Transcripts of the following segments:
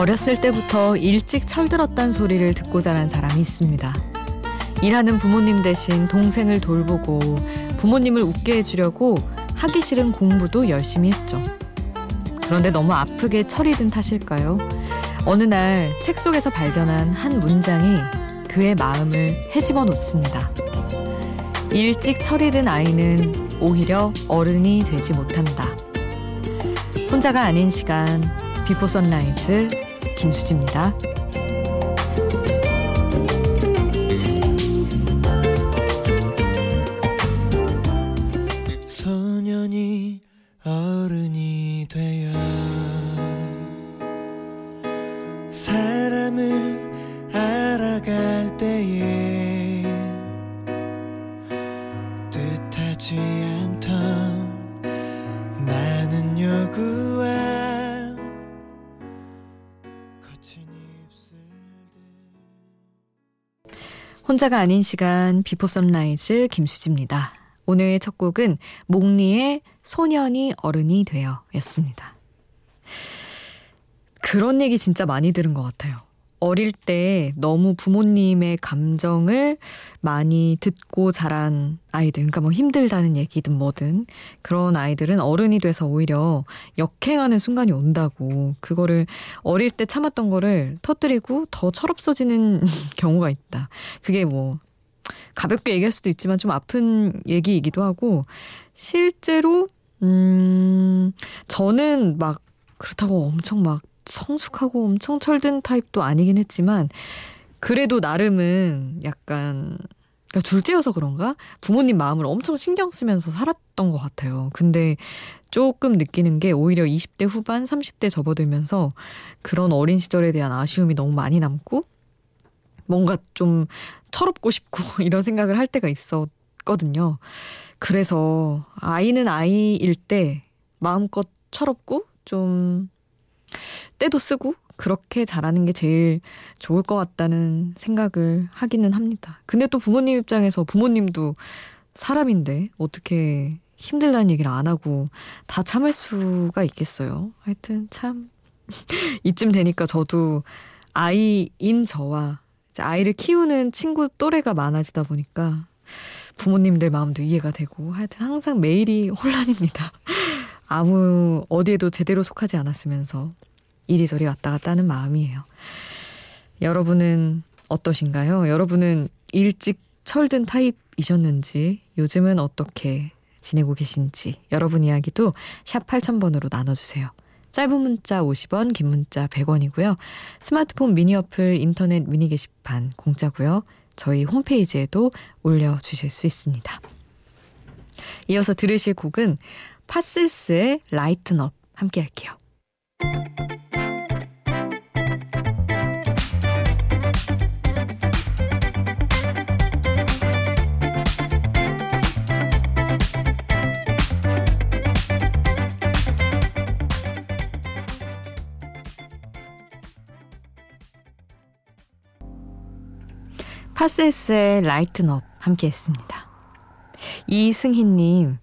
어렸을 때부터 일찍 철들었단 소리를 듣고 자란 사람이 있습니다. 일하는 부모님 대신 동생을 돌보고 부모님을 웃게 해주려고 하기 싫은 공부도 열심히 했죠. 그런데 너무 아프게 철이 든 탓일까요? 어느 날 책 속에서 발견한 한 문장이 그의 마음을 헤집어 놓습니다. 일찍 철이 든 아이는 오히려 어른이 되지 못한다. 혼자가 아닌 시간 비포 선라이즈 김수지입니다. 소년이 어른이 되어 사람을 알아갈 때에 뜻하지 않 혼자가 아닌 시간 비포 선라이즈 김수지입니다. 오늘 첫 곡은 몽니의 소년이 어른이 되어 였습니다. 그런 얘기 진짜 많이 들은 것 같아요. 어릴 때 너무 부모님의 감정을 많이 듣고 자란 아이들, 그러니까 뭐 힘들다는 얘기든 뭐든 그런 아이들은 어른이 돼서 오히려 역행하는 순간이 온다고 그거를 어릴 때 참았던 거를 터뜨리고 더 철없어지는 경우가 있다. 그게 뭐 가볍게 얘기할 수도 있지만 좀 아픈 얘기이기도 하고 실제로 음 저는 막 그렇다고 엄청 막 성숙하고 엄청 철든 타입도 아니긴 했지만 그래도 나름은 약간 그러니까 둘째여서 그런가 부모님 마음을 엄청 신경 쓰면서 살았던 것 같아요. 근데 조금 느끼는 게 오히려 20대 후반, 30대 접어들면서 그런 어린 시절에 대한 아쉬움이 너무 많이 남고 뭔가 좀 철없고 싶고 이런 생각을 할 때가 있었거든요. 그래서 아이는 아이일 때 마음껏 철없고 좀 때도 쓰고 그렇게 잘하는 게 제일 좋을 것 같다는 생각을 하기는 합니다. 근데 또 부모님 입장에서 부모님도 사람인데 어떻게 힘들다는 얘기를 안 하고 다 참을 수가 있겠어요. 하여튼 참 이쯤 되니까 저도 아이인 저와 아이를 키우는 친구 또래가 많아지다 보니까 부모님들 마음도 이해가 되고 하여튼 항상 매일이 혼란입니다. 아무 어디에도 제대로 속하지 않았으면서 이리저리 왔다 갔다 하는 마음이에요. 여러분은 어떠신가요? 여러분은 일찍 철든 타입이셨는지 요즘은 어떻게 지내고 계신지 여러분 이야기도 샵 8000번으로 나눠주세요. 짧은 문자 50원, 긴 문자 100원이고요. 스마트폰 미니 어플 인터넷 미니 게시판 공짜고요. 저희 홈페이지에도 올려주실 수 있습니다. 이어서 들으실 곡은 파슬스의 라이튼업 함께 할게요. 파셀스의 라이튼업 함께 했습니다. 이승희님,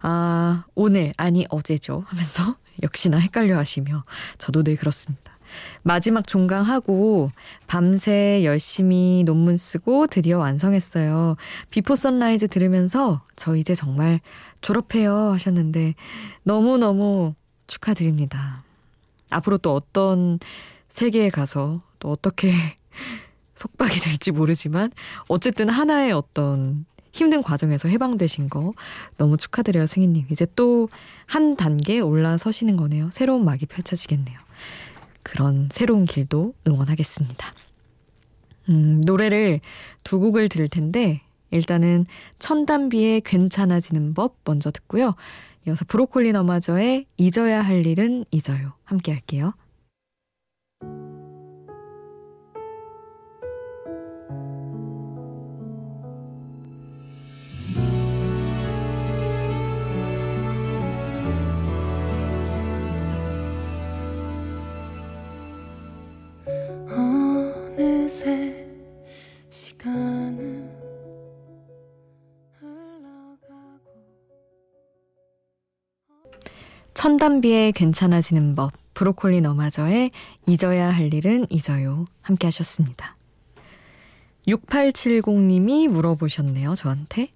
아, 오늘, 아니, 어제죠. 하면서 역시나 헷갈려 하시며 저도 늘 그렇습니다. 마지막 종강하고 밤새 열심히 논문 쓰고 드디어 완성했어요. 비포 선라이즈 들으면서 저 이제 정말 졸업해요 하셨는데 너무너무 축하드립니다. 앞으로 또 어떤 세계에 가서 또 어떻게 속박이 될지 모르지만 어쨌든 하나의 어떤 힘든 과정에서 해방되신 거 너무 축하드려요, 승희님. 이제 또 한 단계 올라서시는 거네요. 새로운 막이 펼쳐지겠네요. 그런 새로운 길도 응원하겠습니다. 음, 노래를 두 곡을 들을 텐데 일단은 천단비의 괜찮아지는 법 먼저 듣고요. 이어서 브로콜리 너마저의 잊어야 할 일은 잊어요. 함께 할게요. 천단비의 괜찮아지는 법 브로콜리 너마저의 잊어야 할 일은 잊어요. 함께 하셨습니다. 6870님이 물어보셨네요, 저한테.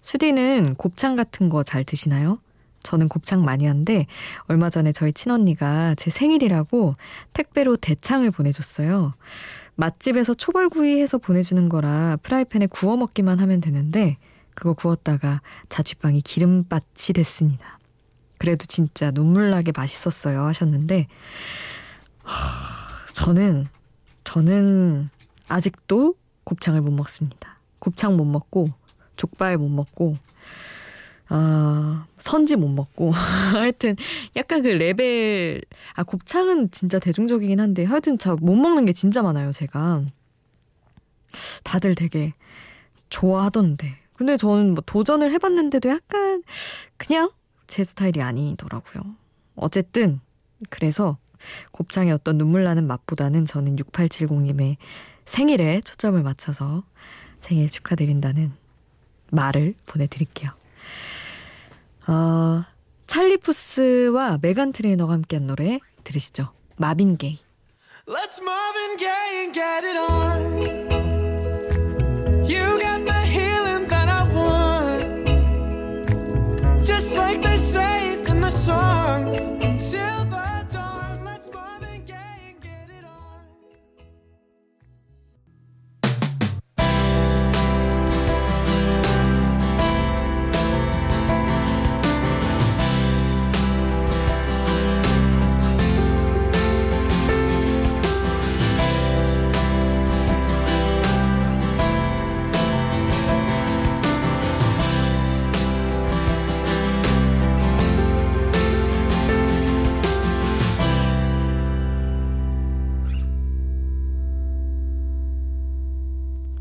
수디는 곱창 같은 거 잘 드시나요? 저는 곱창 많이 한데 얼마 전에 저희 친언니가 제 생일이라고 택배로 대창을 보내줬어요. 맛집에서 초벌구이 해서 보내주는 거라 프라이팬에 구워 먹기만 하면 되는데 그거 구웠다가 자취방이 기름밭이 됐습니다. 그래도 진짜 눈물나게 맛있었어요 하셨는데 하, 저는 저는 아직도 곱창을 못 먹습니다. 곱창 못 먹고 족발 못 먹고 아, 선지 못 먹고. 하여튼, 약간 그 레벨, 아, 곱창은 진짜 대중적이긴 한데, 하여튼 저 못 먹는 게 진짜 많아요, 제가. 다들 되게 좋아하던데. 근데 저는 뭐 도전을 해봤는데도 약간, 그냥 제 스타일이 아니더라고요. 어쨌든, 그래서 곱창의 어떤 눈물 나는 맛보다는 저는 6870님의 생일에 초점을 맞춰서 생일 축하드린다는 말을 보내드릴게요. 어, 찰리 푸스와 메간 트레이너가 함께한 노래 들으시죠. 마빈 게이. Let's Marvin Gaye and get it on.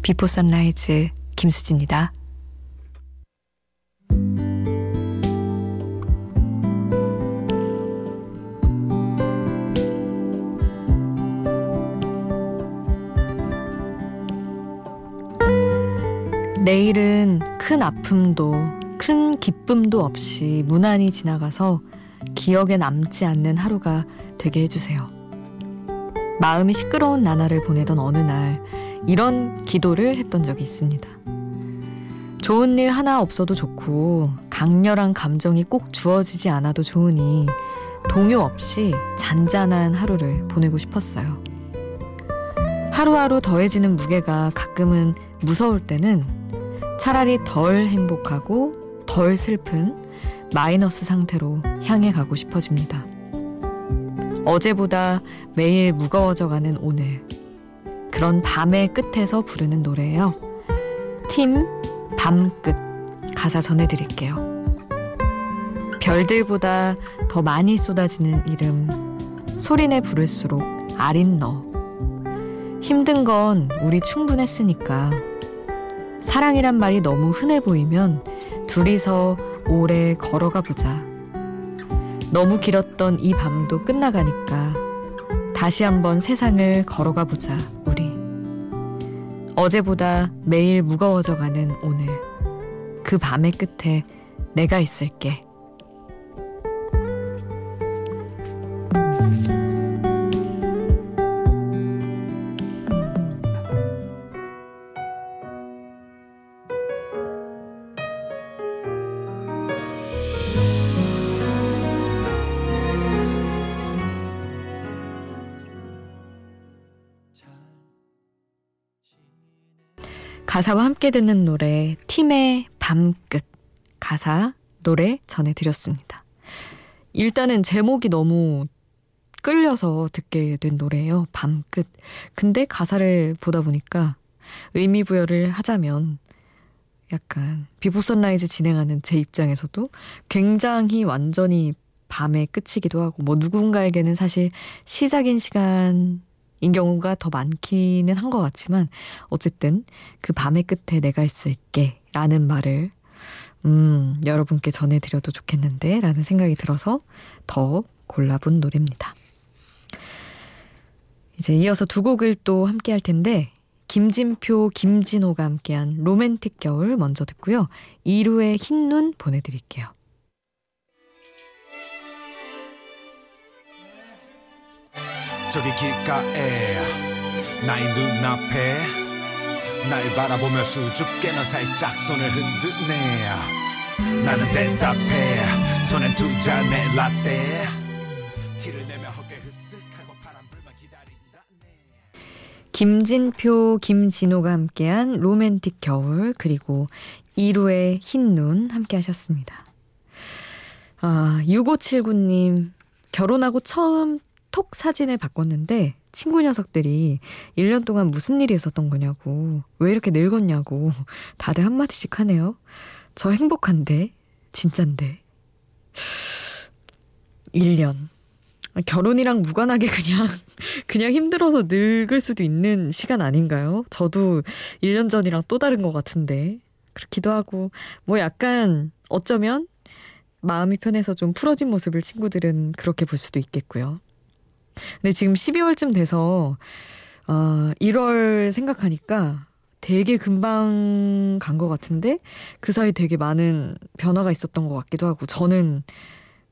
비포 선라이즈 김수지입니다. 내일은 큰 아픔도 큰 기쁨도 없이 무난히 지나가서 기억에 남지 않는 하루가 되게 해주세요. 마음이 시끄러운 나날을 보내던 어느 날 이런 기도를 했던 적이 있습니다. 좋은 일 하나 없어도 좋고 강렬한 감정이 꼭 주어지지 않아도 좋으니 동요 없이 잔잔한 하루를 보내고 싶었어요. 하루하루 더해지는 무게가 가끔은 무서울 때는 차라리 덜 행복하고 덜 슬픈 마이너스 상태로 향해 가고 싶어집니다. 어제보다 매일 무거워져가는 오늘. 그런 밤의 끝에서 부르는 노래예요. 팀 밤끝. 가사 전해드릴게요. 별들보다 더 많이 쏟아지는 이름. 소리내 부를수록 아린 너. 힘든 건 우리 충분했으니까. 사랑이란 말이 너무 흔해 보이면 둘이서 오래 걸어가 보자. 너무 길었던 이 밤도 끝나가니까 다시 한번 세상을 걸어가 보자 어제보다 매일 무거워져 가는 오늘. 그 밤의 끝에 내가 있을게 가사와 함께 듣는 노래 팀의 밤끝 가사 노래 전해드렸습니다. 일단은 제목이 너무 끌려서 듣게 된 노래예요. 밤끝. 근데 가사를 보다 보니까 의미 부여를 하자면 약간 비포 선라이즈 진행하는 제 입장에서도 굉장히 완전히 밤의 끝이기도 하고 뭐 누군가에게는 사실 시작인 시간 인 경우가 더 많기는 한 것 같지만 어쨌든 그 밤의 끝에 내가 있을게 라는 말을 음, 여러분께 전해드려도 좋겠는데 라는 생각이 들어서 더 골라본 노래입니다. 이제 이어서 두 곡을 또 함께 할 텐데 김진표, 김진호가 함께한 로맨틱 겨울 먼저 듣고요. 이루의 흰 눈 보내드릴게요. 저기 길가에 나의 눈앞에 날 바라보며 수줍게 넌 살짝 손을 흔드네. 나는 대답해. 손엔 두 잔의 라떼. 티를 내며 어깨 흐쓱하고 바람 불만 기다린다 김진표, 김진호가 함께한 로맨틱 겨울 그리고 이루의 흰눈 함께 하셨습니다. 아, 6579님 결혼하고 처음 톡 사진을 바꿨는데 친구 녀석들이 1년 동안 무슨 일이 있었던 거냐고 왜 이렇게 늙었냐고 다들 한마디씩 하네요. 저 행복한데 진짠데 1년 결혼이랑 무관하게 그냥 그냥 힘들어서 늙을 수도 있는 시간 아닌가요? 저도 1년 전이랑 또 다른 것 같은데 그렇기도 하고 뭐 약간 어쩌면 마음이 편해서 좀 풀어진 모습을 친구들은 그렇게 볼 수도 있겠고요. 근데 지금 12월쯤 돼서 어, 1월 생각하니까 되게 금방 간 것 같은데 그 사이 되게 많은 변화가 있었던 것 같기도 하고 저는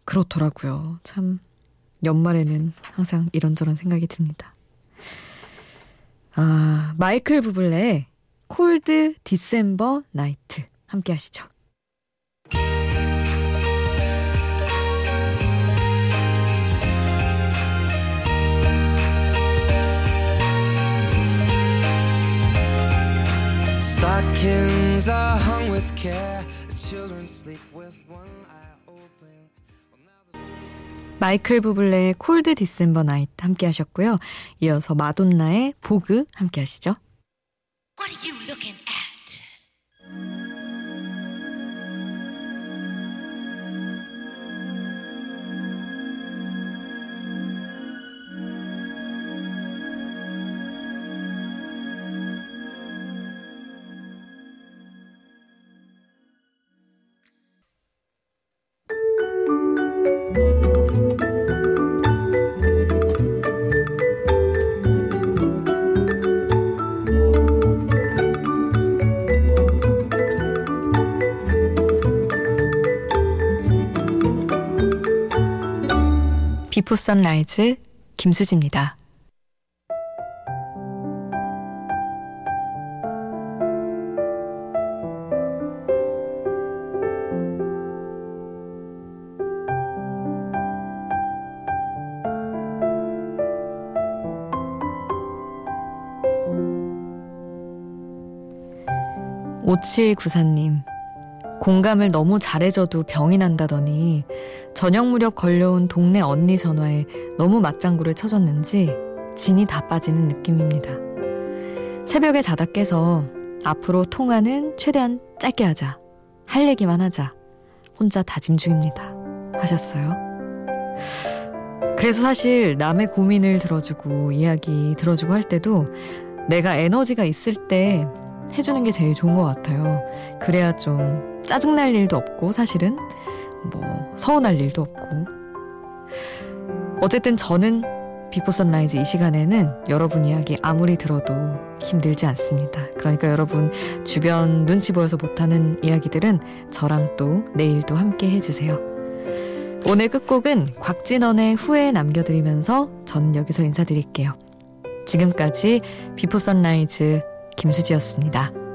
그렇더라고요. 참 연말에는 항상 이런저런 생각이 듭니다. 아, 마이클 부블레의 Cold December Night 함께 하시죠. Stockings are hung with care. The children sleep with one eye open. 마이클 부블레의 Cold December Night 함께 하셨고요. 이어서 마돈나의 보그 함께 하시죠. What are you looking 비포 선라이즈 김수지입니다. 오칠구사님 공감을 너무 잘해줘도 병이 난다더니 저녁 무렵 걸려온 동네 언니 전화에 너무 맞장구를 쳐줬는지 진이 다 빠지는 느낌입니다. 새벽에 자다 깨서 앞으로 통화는 최대한 짧게 하자. 할 얘기만 하자. 혼자 다짐 중입니다. 하셨어요. 그래서 사실 남의 고민을 들어주고 이야기 들어주고 할 때도 내가 에너지가 있을 때 해주는 게 제일 좋은 것 같아요. 그래야 좀 짜증날 일도 없고 사실은 뭐 서운할 일도 없고 어쨌든 저는 비포 선라이즈 이 시간에는 여러분 이야기 아무리 들어도 힘들지 않습니다. 그러니까 여러분 주변 눈치 보여서 못하는 이야기들은 저랑 또 내일도 함께 해주세요. 오늘 끝곡은 곽진언의 후회 남겨드리면서 저는 여기서 인사드릴게요. 지금까지 비포 선라이즈 김수지였습니다.